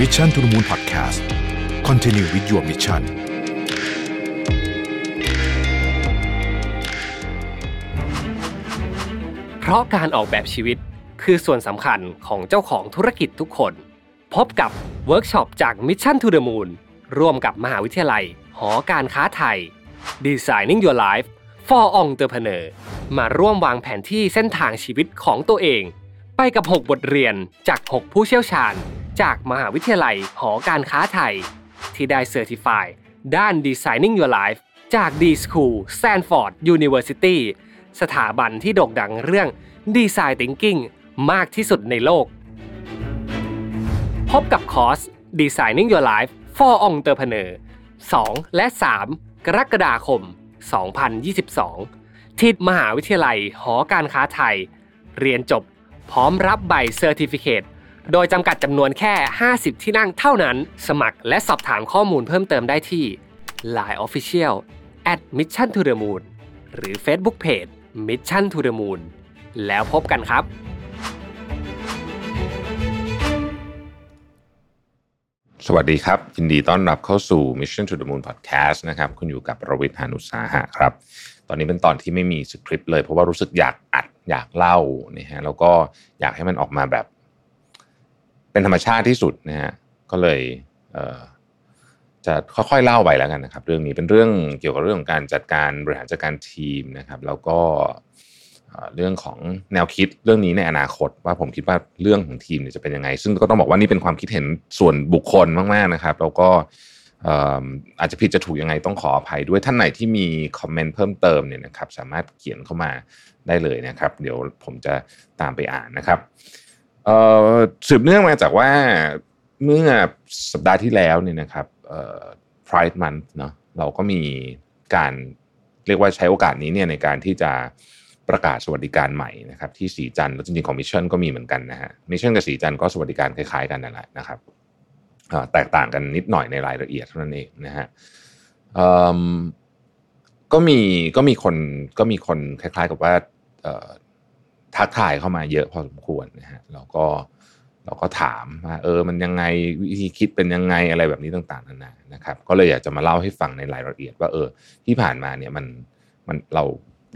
Mission to the Moon Podcast Continue with your mission เพราะการออกแบบชีวิตคือส่วนสำคัญของเจ้าของธุรกิจทุกคน พบกับเวิร์กช็อปจาก Mission to the Moon ร่วมกับมหาวิทยาลัย หอการค้าไทย Designing Your Life for Entrepreneur มาร่วมวางแผนที่เส้นทางชีวิตของตัวเอง ไปกับ 6 บทเรียนจาก 6 ผู้เชี่ยวชาญ จากมหาวิทยาลัยหอการค้าไทย ที่ได้เซอร์ติฟายด้าน Designing Your Life จาก D School Stanford University สถาบันที่โด่งดังเรื่อง Design Thinking มากที่สุดในโลก พบกับคอร์ส Designing Your Life for Entrepreneur 2 และ 3 กรกฎาคม 2022 ที่มหาวิทยาลัยหอการค้าไทย เรียนจบพร้อมรับใบเซอร์ติฟิเค โดยจำกัดจำนวนแค่ 50 ที่นั่งเท่านั้น สมัครและสอบถามข้อมูลเพิ่มเติมได้ที่ Line Official at Mission to the Moon หรือ Facebook Page Mission to the Moon แล้วพบกันครับสวัสดีครับ ยินดีต้อนรับเข้าสู่ Mission to the Moon Podcast นะครับ คุณอยู่กับประวิทยานุสาหะครับ ตอนนี้เป็นตอนที่ไม่มีสคริปต์เลย เพราะว่ารู้สึกอยากอัดอยากเล่านะฮะแล้วก็อยากให้มันออกมาแบบ เป็นธรรมชาติที่สุดนะฮะก็เลยเจะค่อยๆเล่าไปแล้วกันนะครับ เรื่องนี้เป็นเรื่องเกี่ยวกับเรื่องของการจัดการบริหารจัดการทีมนะครับ แล้วก็เรื่องของแนวคิดเรื่องนี้ในอนาคต ว่าผมคิดว่าเรื่องของทีมเนี่ยจะเป็นยังไง ซึ่งก็ต้องบอกว่านี่เป็นความคิดเห็นส่วนบุคคลมากๆนะครับ แล้วก็อาจจะผิดจะถูกยังไงต้องขออภัยด้วยท่านไหนที่มีคอมเมนต์เพิ่มเติมเนี่ยนะครับ สามารถเขียนเข้ามาได้เลยนะครับ เดี๋ยวผมจะตามไปอ่านนะครับ สืบเนื่องมาจากว่าเมื่อสัปดาห์ที่แล้วเนี่ยนะครับเอ่อ Pride Month เนาะเราก็มีการเรียกว่าใช้โอกาสนี้เนี่ยในการที่จะประกาศสวัสดิการใหม่นะครับที่ศรีจันทร์แล้วจริงๆของ Mission ก็มีเหมือนกันนะฮะ Mission กับศรีจันทร์ก็สวัสดิการคล้ายๆกันนั่นแหละนะครับแตกต่างกันนิดหน่อยในรายละเอียดเท่านั้นเองนะฮะก็มีก็มีคนก็มีคนคล้ายๆกับว่า ทักทายเข้ามาเยอะพอสมควรนะฮะเราก็เราก็ถามว่าเออมันยังไงวิธีคิดเป็นยังไงอะไรแบบนี้ต่างๆนานานะครับ ก็เลยอยากจะมาเล่าให้ฟังในรายละเอียดว่าเออที่ผ่านมาเนี่ยมันมันเรา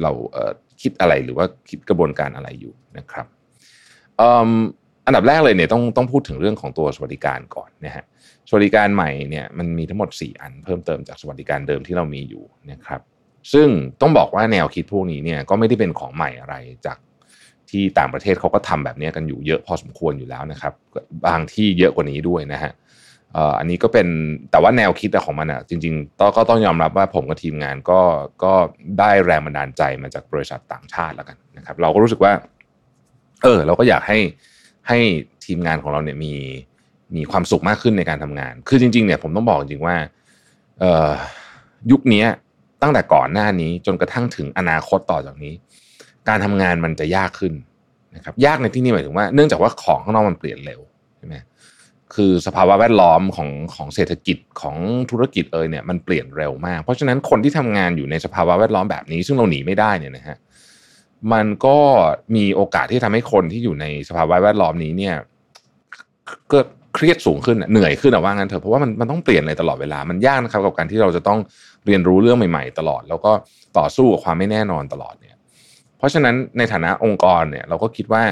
เราเออคิดอะไรหรือว่าคิดกระบวนการอะไรอยู่นะครับอันดับแรกเลยเนี่ยต้องต้องพูดถึงเรื่องของตัวสวัสดิการก่อนนะฮะสวัสดิการใหม่เนี่ยมันมีทั้งหมด 4 อันเพิ่มเติมจากสวัสดิการเดิมที่เรามีอยู่นะครับ ซึ่งต้องบอกว่าแนวคิดพวกนี้เนี่ยก็ไม่ได้เป็นของใหม่อะไรจาก ที่ต่างประเทศเขาก็ทำแบบนี้กันอยู่เยอะพอสมควรอยู่แล้วนะครับ บางที่เยอะกว่านี้ด้วยนะฮะอันนี้ก็เป็นแต่ว่าแนวคิดของมันอะจริงๆต้องก็ต้องยอมรับว่าผมกับทีมงานก็ก็ได้แรงบันดาลใจมาจากบริษัทต่างชาติแล้วกันนะครับ เราก็รู้สึกว่า เออ เราก็อยากให้ให้ทีมงานของเราเนี่ยมีมีความสุขมากขึ้นในการทำงาน คือจริงๆเนี่ยผมต้องบอกจริงๆว่าเออยุคนี้ตั้งแต่ก่อนหน้านี้จนกระทั่งถึงอนาคตต่อจากนี้ การทำงานมันจะยากขึ้นนะครับยากในที่นี้หมายถึงว่า เนื่องจากว่าของข้างนอกมันเปลี่ยนเร็วใช่ไหมคือสภาวะแวดล้อมของของเศรษฐกิจของธุรกิจเอยเนี่ยมันเปลี่ยนเร็วมาก เพราะฉะนั้นคนที่ทำงานอยู่ในสภาวะแวดล้อมแบบนี้ ซึ่งเราหนีไม่ได้เนี่ยนะฮะมันก็มีโอกาสที่ทำให้คนที่อยู่ในสภาวะแวดล้อมนี้เนี่ยก็เครียดสูงขึ้นเหนื่อยขึ้นอะว่างั้นเถอะเพราะว่ามันมันต้องเปลี่ยนอะไรตลอดเวลามันยากนะครับกับการที่เราจะต้องเรียนรู้เรื่องใหม่ ๆ ตลอด แล้วก็ต่อสู้กับความไม่แน่นอนตลอดเนี่ย เพราะฉะนั้นในฐานะองค์กรเนี่ยเราก็คิดว่า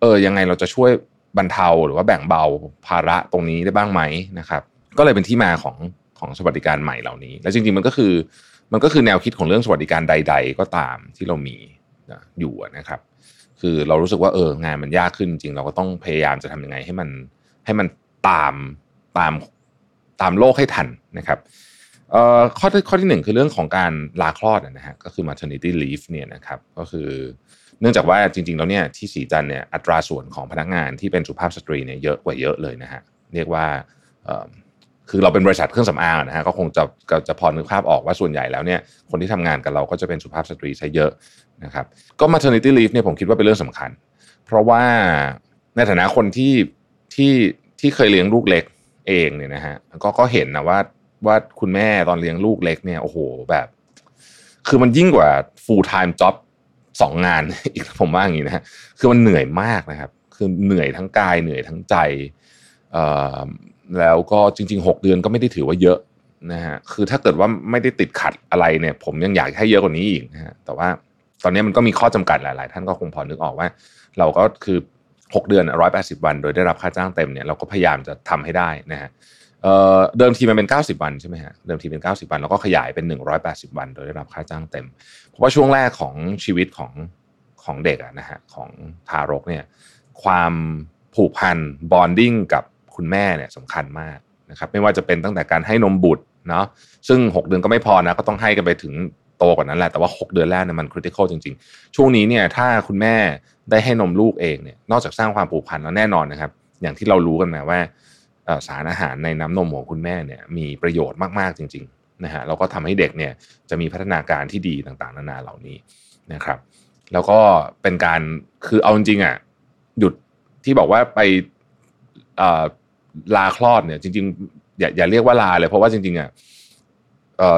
เออยังไงเราจะช่วยบรรเทาหรือว่าแบ่งเบาภาระตรงนี้ได้บ้างไหมนะครับ ก็เลยเป็นที่มาของของสวัสดิการใหม่เหล่านี้ และจริงๆมันก็คือมันก็คือแนวคิดของเรื่องสวัสดิการใด ๆ ก็ตามที่เรามีอยู่นะครับ คือเรารู้สึกว่าเอองานมันยากขึ้นจริงเราก็ต้องพยายามจะทำยังไงให้มันให้มันตามตามตามโลกให้ทันนะครับ ข้อที่ข้อที่หนึ่งคือเรื่องของการลาคลอดนะฮะก็คือ maternity leave เนี่ยนะครับก็คือเนื่องจากว่าจริงๆแล้วเนี่ยที่สีจันเนี่ยอัตราส่วนของพนักงานที่เป็นสุภาพสตรีเนี่ยเยอะกว่าเยอะเลยนะฮะเรียกว่าคือเราเป็นบริษัทเครื่องสำอางนะฮะก็คงจะจะพอนึกภาพออกว่าส่วนใหญ่แล้วเนี่ยคนที่ทำงานกับเราก็จะเป็นสุภาพสตรีซะเยอะนะครับก็ maternity leave เนี่ยผมคิดว่าเป็นเรื่องสำคัญ เพราะว่าในฐานะคนที่ที่ที่เคยเลี้ยงลูกเล็กเองเนี่ยนะฮะก็ก็เห็นนะว่า ว่าคุณแม่ตอนเลี้ยงลูกเล็กเนี่ยโอ้โหแบบ คือมันยิ่งกว่า full time job สองงานอีกผมว่าอย่างนี้นะฮะคือมันเหนื่อยมากนะครับ คือเหนื่อยทั้งกายเหนื่อยทั้งใจแล้วก็จริง ๆ 6 เดือนก็ไม่ได้ถือว่าเยอะนะฮะคือถ้าเกิดว่าไม่ได้ติดขัดอะไรเนี่ย ผมยังอยากให้เยอะกว่านี้อีกนะฮะแต่ว่าตอนนี้มันก็มีข้อจำกัดหลาย ๆ ท่านก็คงพอนึกออกว่า เราก็คือ 6 เดือนร้อยแปดสิบวัน โดยได้รับค่าจ้างเต็มเนี่ยเราก็พยายามจะทำให้ได้นะฮะ เดิมทีมันเป็น 90 วันใช่ไหมฮะเดิมทีเป็น 90 วันแล้วก็ขยายเป็น 180 วัน โดยได้รับค่าจ้างเต็ม เพราะว่าช่วงแรกของชีวิตของของเด็กอะนะฮะของทารกเนี่ยความผูกพันบอนดิ้งกับคุณแม่เนี่ยสำคัญมากนะครับไม่ว่าจะเป็นตั้งแต่การให้นมบุตรเนาะซึ่ง 6 เดือนก็ไม่พอนะก็ต้องให้กันไปถึงโตกว่านั้นแหละแต่ว่า 6 เดือนแรกเนี่ยมันคริติคอลจริงๆ ช่วงนี้เนี่ยถ้าคุณแม่ได้ให้นมลูกเองเนี่ยนอกจากสร้างความผูกพันแล้วแน่นอนนะครับ อย่างที่เรารู้กันมาว่า สารอาหารในน้ำนมของคุณแม่เนี่ยมีประโยชน์มากๆจริงๆนะฮะแล้วก็ทำให้เด็กเนี่ยจะมีพัฒนาการที่ดีต่างๆ นานาเหล่านี้นะครับ แล้วก็เป็นการคือเอาจริงๆอะหยุดที่บอกว่าไปลาคลอดเนี่ยจริงๆอย่าอย่าเรียกว่าลาเลยเพราะว่าจริงๆอะ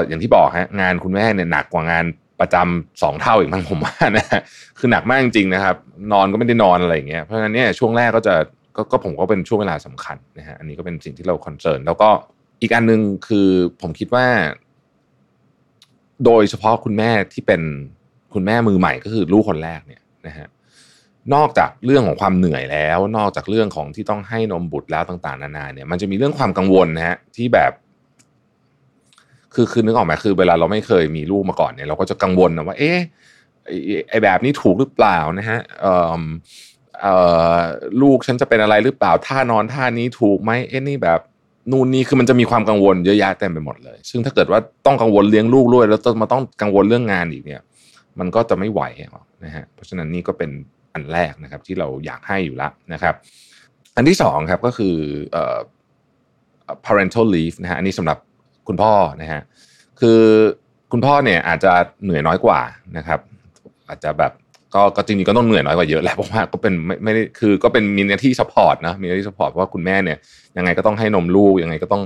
อย่างที่บอกฮะงานคุณแม่เนี่ยหนักกว่างานประจำสองเท่าอีกมั้งผมว่านะคือหนักมากจริงๆนะครับ นอนก็ไม่ได้นอนอะไรอย่างเงี้ยเพราะฉะนั้นเนี่ยช่วงแรกก็จะ ก็ก็ผมก็เป็นช่วงเวลาสำคัญนะฮะอันนี้ก็เป็นสิ่งที่เราคอนเซิร์นแล้วก็อีกอันหนึ่งคือผมคิดว่า โดยเฉพาะคุณแม่ที่เป็นคุณแม่มือใหม่ก็คือลูกคนแรกเนี่ยนะฮะนอกจากเรื่องของความเหนื่อยแล้ว นอกจากเรื่องของที่ต้องให้นมบุตรแล้วต่าง ๆ นานาเนี่ย มันจะมีเรื่องความกังวลนะฮะที่แบบ คือคือนึกออกไหมคือ เวลาเราไม่เคยมีลูกมาก่อนเนี่ย เราก็จะกังวลนะว่า เอ๊ะไอ้ไอแบบนี้ถูกหรือเปล่านะฮะเอ่อเอ่อ ลูกฉันจะเป็นอะไรหรือเปล่าท่านอนท่านี้ถูกไหมเอ๊ะนี่แบบนู่นนี่คือมันจะมีความกังวลเยอะแยะเต็มไปหมดเลย ซึ่งถ้าเกิดว่าต้องกังวลเลี้ยงลูกด้วย แล้วต้องมาต้องกังวลเรื่องงานอีกเนี่ย มันก็จะไม่ไหวนะฮะเพราะฉะนั้นนี่ก็เป็นอันแรกนะครับ ที่เราอยากให้อยู่ล้วนะครับ อันที่สองครับก็คือเอ่อ parental leave นะฮะอันนี้สำหรับคุณพ่อนะฮะคือคุณพ่อเนี่ยอาจจะเหนื่อยน้อยกว่านะครับ อาจจะแบบ ก็ก็จริงๆก็ต้องเหนื่อยน้อยกว่าเยอะแหละเพราะว่าก็เป็นไม่ไม่ได้คือก็เป็นมีหน้าที่ support นะมีหน้าที่สปอร์ตเพราะว่าคุณแม่เนี่ยยังไงก็ต้องให้นมลูกยังไงก็ต้อง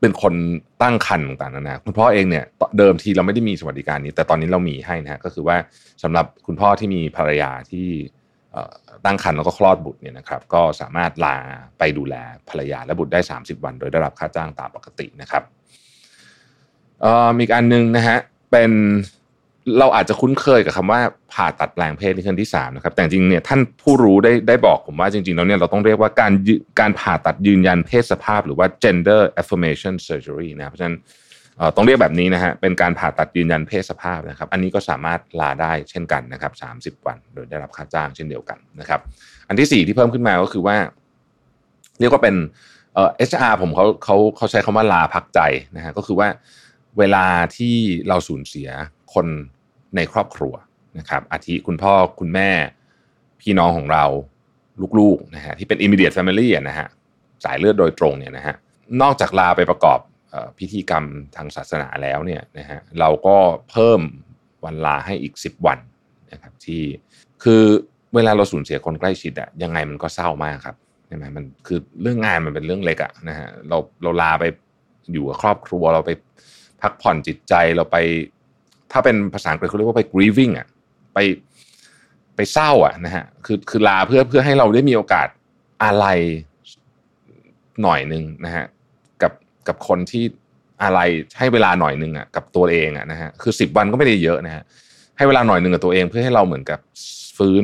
เป็นคนตั้งครรภ์ต่างๆนานาคุณพ่อเองเนี่ยเดิมทีเราไม่ได้มีสวัสดิการนี้ แต่ตอนนี้เรามีให้นะฮะก็คือว่าสำหรับคุณพ่อที่มีภรรยาที่ตั้งครรภ์แล้วก็คลอดบุตรเนี่ยนะครับก็สามารถลาไปดูแลภรรยาและบุตรได้ 30 วัน โดยได้รับค่าจ้างตามปกตินะครับออมีอีกอันหนึ่งนะฮะเป็น เราอาจจะคุ้นเคยกับคำว่าผ่าตัดแปลงเพศในขั้นที่สามนะครับ แต่จริงๆเนี่ยท่านผู้รู้ได้ได้บอกผมว่าจริงๆแล้วเนี่ยเราต้องเรียกว่าการการผ่าตัดยืนยันเพศสภาพ หรือว่า gender affirmation surgery นะครับเพราะฉะนั้นต้องเรียกแบบนี้นะฮะเป็นการผ่าตัดยืนยันเพศสภาพนะครับ อันนี้ก็สามารถลาได้เช่นกันนะครับ 30 วัน โดยได้รับค่าจ้างเช่นเดียวกันนะครับ อันที่สี่ที่เพิ่มขึ้นมาก็คือว่า เรียกว่าเป็นเอ่อ HR ผมเขาเขาเขาใช้คำว่าลาพักใจนะฮะก็คือว่าเวลาที่เราสูญเสีย คนในครอบครัวนะครับอาทิคุณพ่อคุณแม่พี่น้องของเราลูกๆนะฮะที่เป็น immediate family นะฮะสายเลือดโดยตรงเนี่ยนะฮะนอกจากลาไปประกอบอพิธีกรรมทางศาสนาแล้วเนี่ยนะฮะเราก็เพิ่มวันลาให้อีก 10 วันนะครับที่คือเวลาเราสูญเสียคนใกล้ชิดอะยังไงมันก็เศร้ามากครับใช่ไหมมันคือเรื่องงานมันเป็นเรื่องเล็กอะนะฮะเราเราลาไปอยู่กับครอบครัวเราไปพักผ่อนจิตใจเราไป ถ้าเป็นภาษาอังกฤษเขาเรียกว่าไป grieving อะไปไปเศร้าอะนะฮะคือคือลาเพื่อเพื่อให้เราได้มีโอกาสอะไรหน่อยหนึ่งนะฮะกับกับคนที่อะไรให้เวลาหน่อยหนึ่งอะกับตัวเองอะนะฮะคือสิบวันก็ไม่ได้เยอะนะฮะให้เวลาหน่อยหนึ่งกับตัวเอง เพื่อให้เราเหมือนกับฟื้น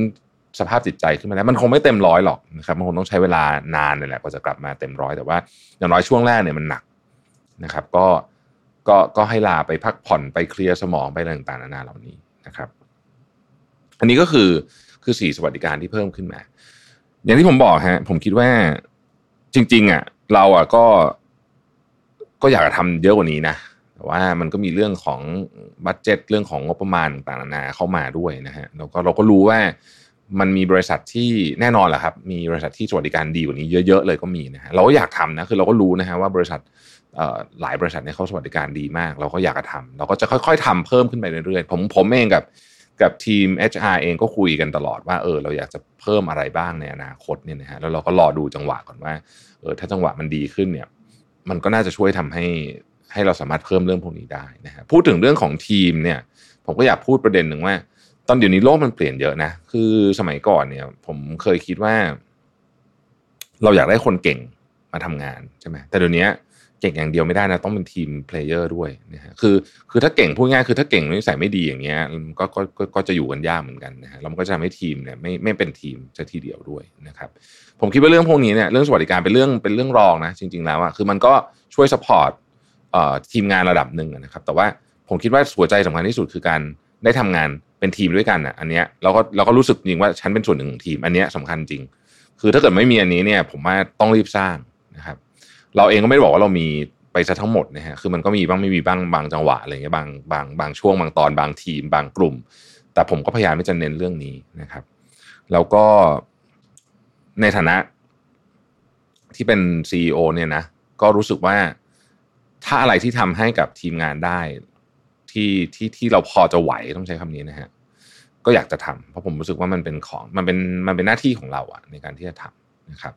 สภาพจิตใจขึ้นมาได้มันคงไม่เต็มร้อยหรอกนะครับมันคงต้องใช้เวลานานเลยแหละกว่าจะกลับมาเต็มร้อยแต่ว่าอย่างน้อยช่วงแรกเนี่ยมันหนักนะครับ ก็ ก็ก็ให้ลาไปพักผ่อนไปเคลียร์สมองไปอะไรต่างๆนานาเหล่านี้นะครับ อันนี้ก็คือคือสี่สวัสดิการที่เพิ่มขึ้นมา อย่างที่ผมบอกฮะผมคิดว่าจริง ๆอะเราอะก็ ก็อยากจะทำเยอะกว่านี้นะแต่ว่ามันก็มีเรื่องของบัตเจ็ตเรื่องของงบประมาณต่างๆนานาเข้ามาด้วยนะฮะแล้วก็เราก็รู้ว่ามันมีบริษัทที่แน่นอนแหละครับ มีบริษัทที่สวัสดิการดีกว่านี้เยอะ ๆ เลยก็มีนะฮะเราก็อยากทำนะคือเราก็รู้นะฮะว่าบริษัท หลายบริษัทเนี่ยเขาสวัสดิการดีมาก เราก็อยากจะทำเราก็จะค่อย ๆทำเพิ่มขึ้นไปเรื่อยๆ ผมผมเองกับกับทีม HR เองก็คุยกันตลอดว่าเออเราอยากจะเพิ่มอะไรบ้างในอนาคตเนี่ยนะฮะแล้วเราก็รอดูจังหวะก่อนว่าเออถ้าจังหวะมันดีขึ้นเนี่ย มันก็น่าจะช่วยทำให้ให้เราสามารถเพิ่มเรื่องพวกนี้ได้นะฮะพูดถึงเรื่องของทีมเนี่ย ผมก็อยากพูดประเด็นหนึ่งว่า ตอนเดี๋ยวนี้โลกมันเปลี่ยนเยอะนะ คือสมัยก่อนเนี่ย ผมเคยคิดว่า เราอยากได้คนเก่งมาทำงานใช่ไหมแต่เดี๋ยวนี้เก่งอย่างเดียวไม่ได้นะ ต้องเป็น team player ด้วยนะฮะคือคือถ้าเก่งพูดง่ายคือถ้าเก่งนิสัยไม่ดีอย่างเงี้ยก็ก็ก็ก็จะอยู่กันยากเหมือนกันนะฮะแล้วมันก็จะทำให้ทีมเนี่ยไม่ไม่เป็นทีมจะทีเดียวด้วยนะครับผมคิดว่าเรื่องพวกนี้เนี่ยเรื่องสวัสดิการเป็นเรื่องเป็นเรื่องรองนะจริง ๆ แล้วอะคือมันก็ช่วยสปอร์ตเอ่อทีมงานระดับหนึ่งนะครับแต่ว่าผมคิดว่าหัวใจสำคัญที่สุดคือการได้ทำงานเป็นทีมด้วยกันอะอันเนี้ยเราก็เราก็รู้สึกจริงว่าฉันเป็นส่วนหนึ่งของทีมอันเนี้ยสำคัญจริง คือถ้าเกิดไม่มีอันนี้เนี่ยผมว่าต้องรีบสร้างนะครับ เราเองก็ไม่ได้บอกว่าเรามีไปซะทั้งหมดนะฮะคือมันก็มีบ้างไม่มีบ้างบางจังหวะอะไรเงี้ยบางบางบางช่วงบางตอนบางทีม บางกลุ่ม แต่ผมก็พยายามที่จะเน้นเรื่องนี้นะครับ แล้วก็ในฐานะที่เป็นซีอเนี่ยนะก็รู้สึกว่าถ้าอะไรที่ทำให้กับทีมงานได้ที่ที่ที่เราพอจะไหวต้องใช้คำนี้นะฮะก็อยากจะทำเพราะผมรู้สึกว่ามันเป็นของมันเป็นมันเป็นหน้าที่ของเราอะในการที่จะทำนะครับ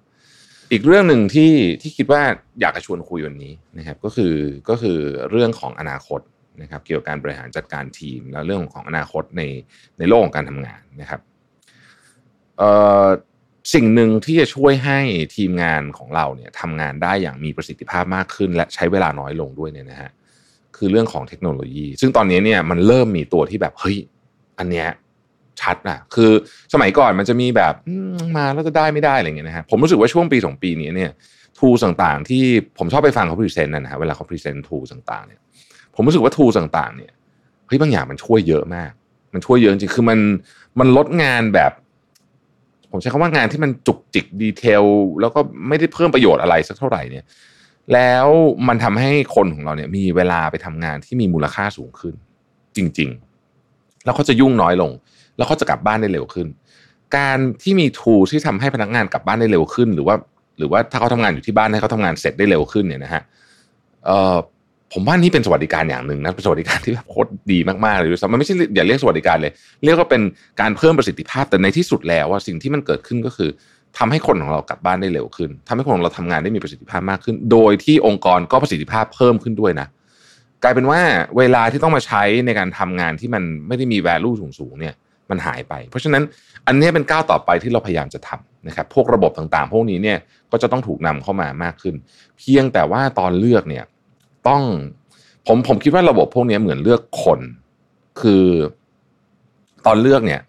อีกเรื่องหนึ่งที่ที่คิดว่าอยากจะชวนคุยวันนี้นะครับก็คือก็คือเรื่องของอนาคตนะครับเกี่ยวกับการบริหารจัดการทีม แล้วเรื่องของอนาคตในในโลกของการทำงานนะครับเอ่อสิ่งหนึ่งที่จะช่วยให้ทีมงานของเราเนี่ยทำงานได้อย่างมีประสิทธิภาพมากขึ้น และใช้เวลาน้อยลงด้วยเนี่ยนะฮะคือเรื่องของเทคโนโลยี ซึ่งตอนนี้เนี่ยมันเริ่มมีตัวที่แบบเฮ้ยอันเนี้ย ชัดอะคือสมัยก่อนมันจะมีแบบมาแล้วจะได้ไม่ได้อะไรเงี้ยนะฮะผมรู้สึกว่าช่วงปีสองปีนี้เนี่ยtool ต่างๆ ที่ผมชอบไปฟังเขา present นะฮะเวลาเขา present tool ต่างๆเนี่ยผมรู้สึกว่า tool ต่างๆเนี่ยเฮ้ยบางอย่างมันช่วยเยอะมาก มันช่วยเยอะจริงคือมันมันลดงานแบบ ผมใช้คำว่างานที่มันจุกจิก detail แล้วก็ไม่ได้เพิ่มประโยชน์อะไรสักเท่าไหร่เนี่ยแล้วมันทำให้คนของเราเนี่ยมีเวลาไปทำงานที่มีมูลค่าสูงขึ้น จริง ๆ แล้วเขาจะยุ่งน้อยลง แล้วเขาจะกลับบ้านได้เร็วขึ้น การที่มีทูที่ทำให้พนักงานกลับบ้านได้เร็วขึ้น หรือว่า หรือว่าถ้าเขาทำงานอยู่ที่บ้านให้เขาทำงานเสร็จได้เร็วขึ้นเนี่ยนะฮะเอ่อผมว่านี่เป็นสวัสดิการอย่างหนึ่งนะเป็นสวัสดิการที่แบบโคตรดีมากๆเลยด้วยซ้ำมันไม่ใช่อย่าเรียกสวัสดิการเลย เรียกว่าเป็นการเพิ่มประสิทธิภาพแต่ในที่สุดแล้วว่าสิ่งที่มันเกิดขึ้นก็คือทำให้คนของเรากลับบ้านได้เร็วขึ้นทำให้คนของเราทำงานได้มีประสิทธิภาพมากขึ้น โดยที่องค์กรก็ประสิทธิภาพเพิ่มขึ้นด้วยนะกลายเป็นว่าเวลาที่ต้องมาใช้ในการทำงานที่มันไม่ได้มี value สูงๆเนี่ย มันหายไป เพราะฉะนั้นอันนี้เป็นก้าวต่อไปที่เราพยายามจะทำนะครับพวกระบบต่างๆ พวกนี้เนี่ยก็จะต้องถูกนำเข้ามามากขึ้น เพียงแต่ว่าตอนเลือกเนี่ยต้องผมผมคิดว่าระบบพวกนี้เหมือนเลือกคน คือตอนเลือกเนี่ย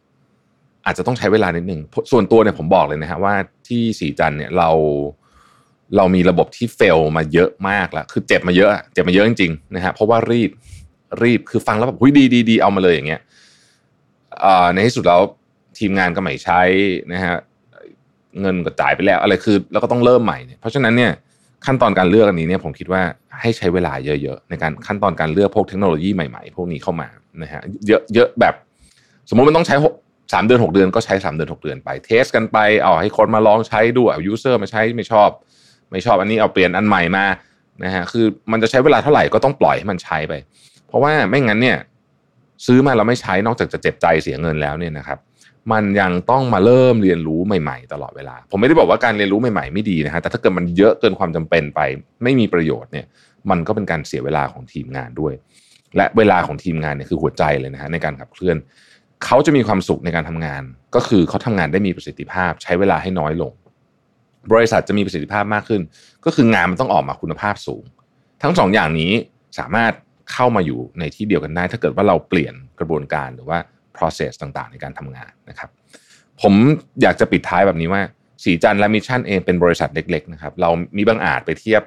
อาจจะต้องใช้เวลานิดนึงส่วนตัวเนี่ยผมบอกเลยนะฮะว่าที่สีจันเนี่ยเราเรามีระบบที่เฟลมาเยอะมากแล้ว คือเจ็บมาเยอะ เจ็บมาเยอะจริงๆนะฮะเพราะว่ารีบรีบคือฟังแล้วแบบหุยดีดีดีเอามาเลยอย่างเงี้ย ในที่สุดแล้วทีมงานก็ไม่ใช้นะฮะเงินก็จ่ายไปแล้ว อะไรคือแล้วก็ต้องเริ่มใหม่เนี่ยเพราะฉะนั้นเนี่ยขั้นตอนการเลือกอันนี้เนี่ยผมคิดว่าให้ใช้เวลาเยอะ ๆ ในการขั้นตอนการเลือกพวกเทคโนโลยีใหม่ๆ พวกนี้เข้ามานะฮะเยอะเยอะแบบ สมมติมันต้องใช้สามเดือนหกเดือนก็ใช้สามเดือนหกเดือนไป test กันไปเอาให้คนมาลองใช้ดูเอา user มาใช้ไม่ชอบ ไม่ชอบอันนี้เอาเปลี่ยนอันใหม่มานะฮะคือมันจะใช้เวลาเท่าไหร่ก็ต้องปล่อยให้มันใช้ไป เพราะว่าไม่งั้นเนี่ย ซื้อมาเราไม่ใช้นอกจากจะเจ็บใจเสียเงินแล้วเนี่ยนะครับ มันยังต้องมาเริ่มเรียนรู้ใหม่ ๆ ตลอดเวลา ผมไม่ได้บอกว่าการเรียนรู้ใหม่ๆไม่ดีนะฮะแต่ถ้าเกิดมันเยอะเกินความจำเป็นไป ไม่มีประโยชน์เนี่ย มันก็เป็นการเสียเวลาของทีมงานด้วย และเวลาของทีมงานเนี่ยคือหัวใจเลยนะฮะในการขับเคลื่อน เขาจะมีความสุขในการทำงาน ก็คือเขาทำงานได้มีประสิทธิภาพ ใช้เวลาให้น้อยลง บริษัทจะมีประสิทธิภาพมากขึ้น ก็คืองานมันต้องออกมาคุณภาพสูง ทั้งสองอย่างนี้สามารถ เข้ามาอยู่ในที่เดียวกันได้ ถ้าเกิดว่าเราเปลี่ยนกระบวนการหรือว่า process ต่างๆ ในการทำงานนะครับ ผมอยากจะปิดท้ายแบบนี้ว่าสีจันและมิชชั่นเองเป็นบริษัทเล็ก ๆ นะครับ เรามีบางอาจไปเทียบ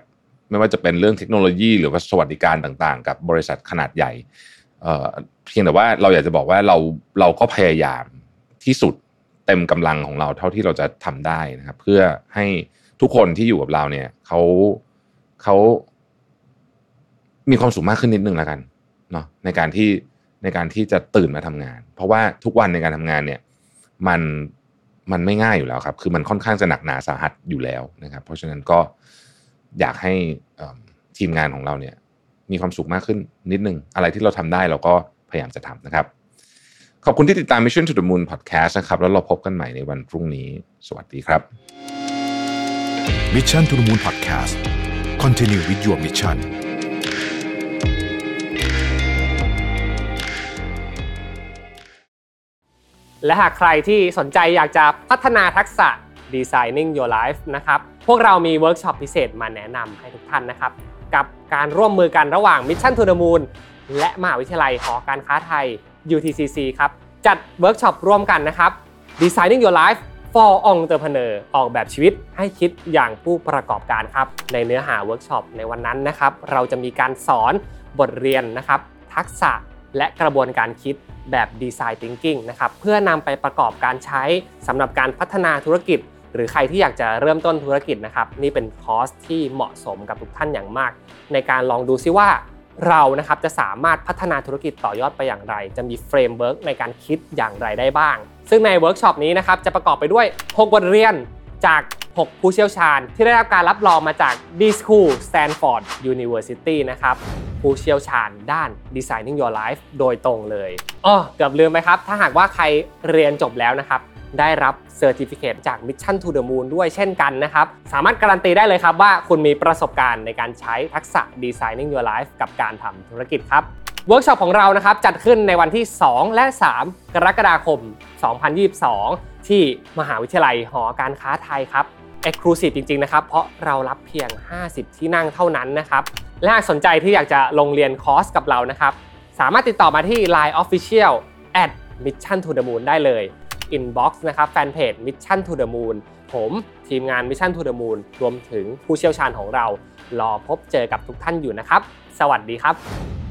ไม่ว่าจะเป็นเรื่องเทคโนโลยี หรือว่าสวัสดิการต่างๆ กับบริษัทขนาดใหญ่เพียงแต่ว่าเราอยากจะบอกว่าเราเราก็พยายามที่สุดเต็มกำลังของเราเท่าที่เราจะทำได้นะครับ เพื่อให้ทุกคนที่อยู่กับเราเนี่ยเขาเขา มีความสุขมากขึ้นนิดนึงแล้วกันเนาะในการที่ในการที่จะตื่นมาทำงาน เพราะว่าทุกวันในการทำงานเนี่ยมันมันไม่ง่ายอยู่แล้วครับ คือมันค่อนข้างจะหนักหนาสาหัสอยู่แล้วนะครับ เพราะฉะนั้นก็อยากให้ทีมงานของเราเนี่ยมีความสุขมากขึ้นนิดนึง อะไรที่เราทำได้เราก็พยายามจะทำนะครับ ขอบคุณที่ติดตาม Mission to the Moon Podcast นะครับ แล้วเราพบกันใหม่ในวันพรุ่งนี้ สวัสดีครับ Mission to the Moon Podcast Continue with your mission และหากใครที่สนใจอยากจะพัฒนาทักษะ Designing Your Life นะครับ พวกเรามีเวิร์กช็อปพิเศษมาแนะนำให้ทุกท่านนะครับ กับการร่วมมือกันระหว่าง Mission to the Moon และมหาวิทยาลัยหอการค้าไทย UTCC ครับ จัดเวิร์กช็อปร่วมกันนะครับ Designing Your Life for Entrepreneur ออกแบบชีวิตให้คิดอย่างผู้ประกอบการครับ ในเนื้อหาเวิร์กช็อปในวันนั้นนะครับ เราจะมีการสอนบทเรียนนะครับ ทักษะ และกระบวนการคิดแบบ Design Thinking นะครับเพื่อนำไปประกอบการใช้สำหรับการพัฒนาธุรกิจ หรือใครที่อยากจะเริ่มต้นธุรกิจนะครับนี่เป็นคอร์สที่เหมาะสมกับทุกท่านอย่างมาก ในการลองดูซิว่าเรานะครับจะสามารถพัฒนาธุรกิจต่อยอดไปอย่างไร จะมี framework ในการคิดอย่างไรได้บ้าง ซึ่งในเวิร์กช็อปนี้นะครับจะประกอบไปด้วย 6 บทเรียนจาก 6 ผู้เชี่ยวชาญ ที่ได้รับการรับรองมาจาก D School Stanford University นะครับผู้เชี่ยวชาญด้าน Designing Your Life โดยตรงเลยอ๋อเกือบลืมไปครับ ถ้าหากว่าใครเรียนจบแล้วนะครับ ได้รับ certificate จาก Mission to the Moon ด้วยเช่นกันนะครับ สามารถการันตีได้เลยครับว่าคุณมีประสบการณ์ในการใช้ทักษะ Designing Your Life กับการทำธุรกิจครับเวิร์กช็อปของเรานะครับจัดขึ้นในวันที่ 2 และ 3 กรกฎาคม 2022 ที่มหาวิทยาลัยหอการค้าไทยครับ Exclusive จริงๆนะครับ เพราะเรารับเพียง 50 ที่นั่งเท่านั้นนะครับ และหากสนใจที่อยากจะลงเรียนคอร์สกับเรานะครับ สามารถติดต่อมาที่ Line Official at Mission to the Moon ได้เลย Inbox นะครับแฟนเพจ Mission to the Moon ผมทีมงาน Mission to the Moon รวมถึงผู้เชี่ยวชาญของเรา รอพบเจอกับทุกท่านอยู่นะครับ สวัสดีครับ